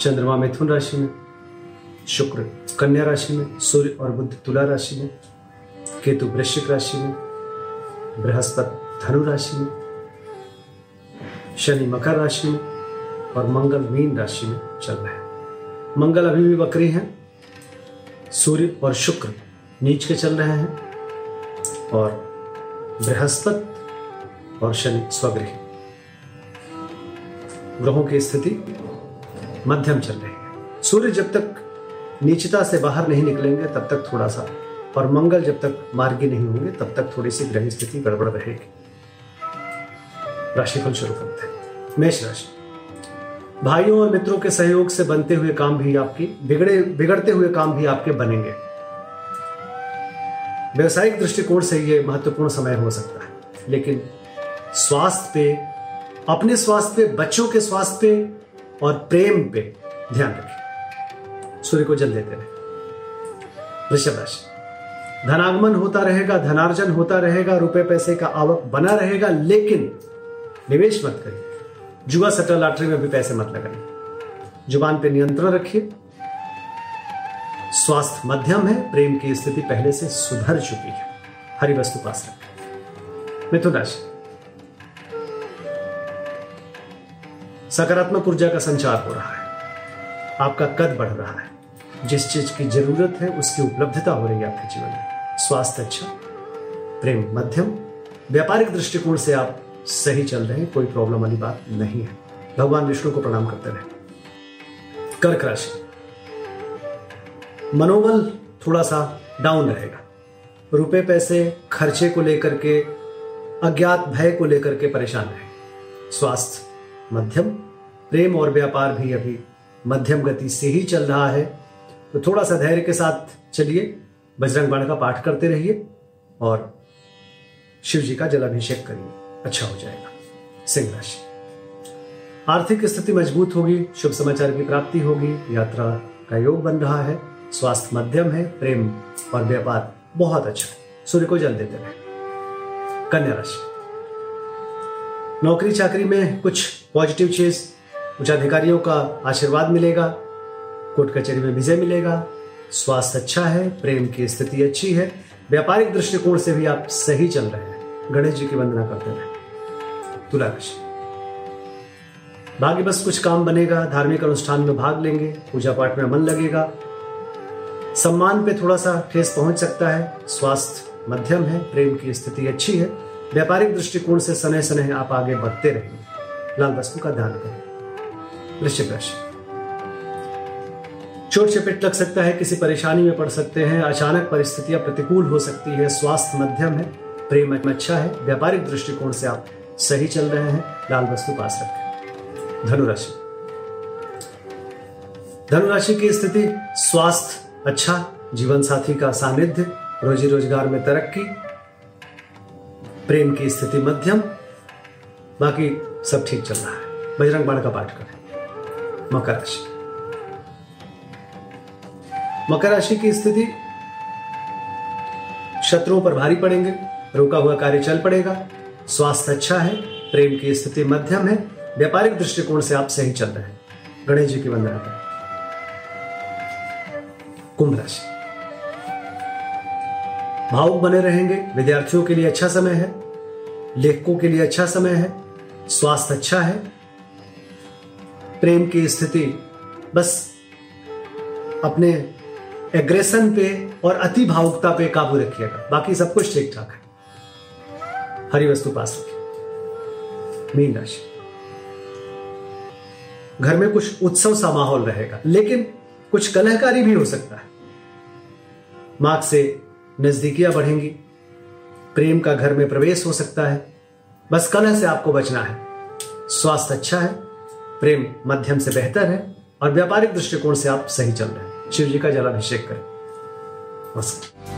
चंद्रमा मिथुन राशि में, शुक्र कन्या राशि में, सूर्य और बुद्ध तुला राशि में, केतु वृश्चिक राशि में, बृहस्पति धनु राशि में, शनि मकर राशि में और मंगल मीन राशि में चल रहे हैं। मंगल अभी भी बकरी हैं। सूर्य और शुक्र नीच के चल रहे हैं और बृहस्पति और शनि स्वगृह। ग्रहों की स्थिति मध्यम चल रहे हैं। सूर्य जब तक नीचता से बाहर नहीं निकलेंगे, तब तक थोड़ा सा, और मंगल जब तक मार्गी नहीं होंगे, तब तक थोड़ी सी ग्रह स्थिति गड़बड़ रहेगी। राशिफल शुरू करते हैं। मेष राशि। भाइयों और मित्रों के सहयोग से बनते हुए काम भी आपकी, बिगड़े, बिगड़ते हुए काम भी आपके बनेंगे। व्यवसायिक दृष्टिकोण से यह महत्वपूर्ण समय हो सकता है। लेकिन स्वास्थ्य पे, अपने स्वास्थ्य पे, बच्चों के स्वास्थ्य पे और प्रेम पे ध्यान रखें। सूर्य को जल देते रहे। वृषभ राशि। धनागमन होता रहेगा, धनार्जन होता रहेगा, रुपए पैसे का आवक बना रहेगा, लेकिन निवेश मत करिए। जुआ सट्टा लॉटरी में भी पैसे मत लगाइए। ज़ुबान पे नियंत्रण रखिए। स्वास्थ्य मध्यम है, प्रेम की स्थिति पहले से सुधर चुकी है। हरी वस्तु पास रखें। मिथुन राशि। सकारात्मक ऊर्जा का संचार हो रहा है। आपका कद बढ़ रहा है। जिस चीज़ की ज़रूरत है, उसकी उपलब्धता हो रही है आपके जीवन में। स्वास्थ्य अच्छा प्रेम मध्यम, व्यापारिक दृष्टिकोण से आप सही चल रहे हैं, कोई प्रॉब्लम वाली बात नहीं है। भगवान विष्णु को प्रणाम करते रहे। कर्क राशि। मनोबल थोड़ा सा डाउन रहेगा। रुपए, पैसे, खर्चे को लेकर के, अज्ञात भय को लेकर के परेशान रहे। स्वास्थ्य मध्यम, प्रेम और व्यापार भी अभी मध्यम गति से ही चल रहा है। तो थोड़ा सा धैर्य के साथ चलिए, बजरंग बाण का पाठ करते रहिए और शिव जी का जलाभिषेक करिए। अच्छा हो जाएगा। सिंह राशि आर्थिक स्थिति मज़बूत होगी, शुभ समाचार की प्राप्ति होगी, यात्रा का योग बन रहा है, स्वास्थ्य मध्यम है, प्रेम और व्यापार बहुत अच्छा है। सूर्य को जल देते रहे। कन्या राशि। नौकरी चाकरी में कुछ पॉजिटिव चीज़ कुछ अधिकारियों का आशीर्वाद मिलेगा, कोर्ट कचहरी में विजय मिलेगा। स्वास्थ्य अच्छा है, प्रेम की स्थिति अच्छी है, व्यापारिक दृष्टिकोण से भी आप सही चल रहे हैं। गणेश जी की वंदना करते रहे तुला राशि भाग्य बस कुछ काम बनेगा, धार्मिक अनुष्ठान में भाग लेंगे, पूजा पाठ में मन लगेगा। सम्मान पे थोड़ा सा ठेस पहुँच सकता है, स्वास्थ्य मध्यम है, प्रेम की स्थिति अच्छी है। व्यापारिक दृष्टिकोण से सने सने आप आगे बढ़ते रहेंगे लाल वस्तु का ध्यान करें। वृश्चिक राशि। चोट चपेट लग सकता है, किसी परेशानी में पड़ सकते हैं, अचानक परिस्थितियाँ प्रतिकूल हो सकती है, स्वास्थ्य मध्यम है, प्रेम अच्छा है, व्यापारिक दृष्टिकोण से आप सही चल रहे हैं, लाल वस्तु पास रखें। धनुराशि। धनुराशि की स्थिति, स्वास्थ्य अच्छा जीवन साथी का सानिध्य, रोजी रोज़गार में तरक्की प्रेम की स्थिति मध्यम, बाकी सब ठीक चल रहा है। बजरंग बाण का पाठ करें। मकर राशि। मकर राशि की स्थिति, शत्रुओं पर भारी पड़ेंगे, रोका हुआ कार्य चल पड़ेगा, स्वास्थ्य अच्छा है, प्रेम की स्थिति मध्यम है, व्यापारिक दृष्टिकोण से आप सही चल रहे हैं। गणेश जी की वंदना करें। कुंभ राशि। भावुक बने रहेंगे। विद्यार्थियों के लिए अच्छा समय है। लेखकों के लिए अच्छा समय है। स्वास्थ्य अच्छा है। प्रेम की स्थिति बस अपने एग्रेशन पे और अति भावुकता पे काबू रखिएगा। बाकी सब कुछ ठीक ठाक है। हरी वस्तु पास रखिए। मीन राशि। घर में कुछ उत्सव सा माहौल रहेगा, लेकिन कुछ कलहकारी भी हो सकता है। मार्ग से नजदीकियाँ बढ़ेंगी। प्रेम का घर में प्रवेश हो सकता है। बस कलह से आपको बचना है। स्वास्थ्य अच्छा है। प्रेम मध्यम से बेहतर है और व्यापारिक दृष्टिकोण से आप सही चल रहे हैं। शिव जी का जलाभिषेक करें। नमस्कार।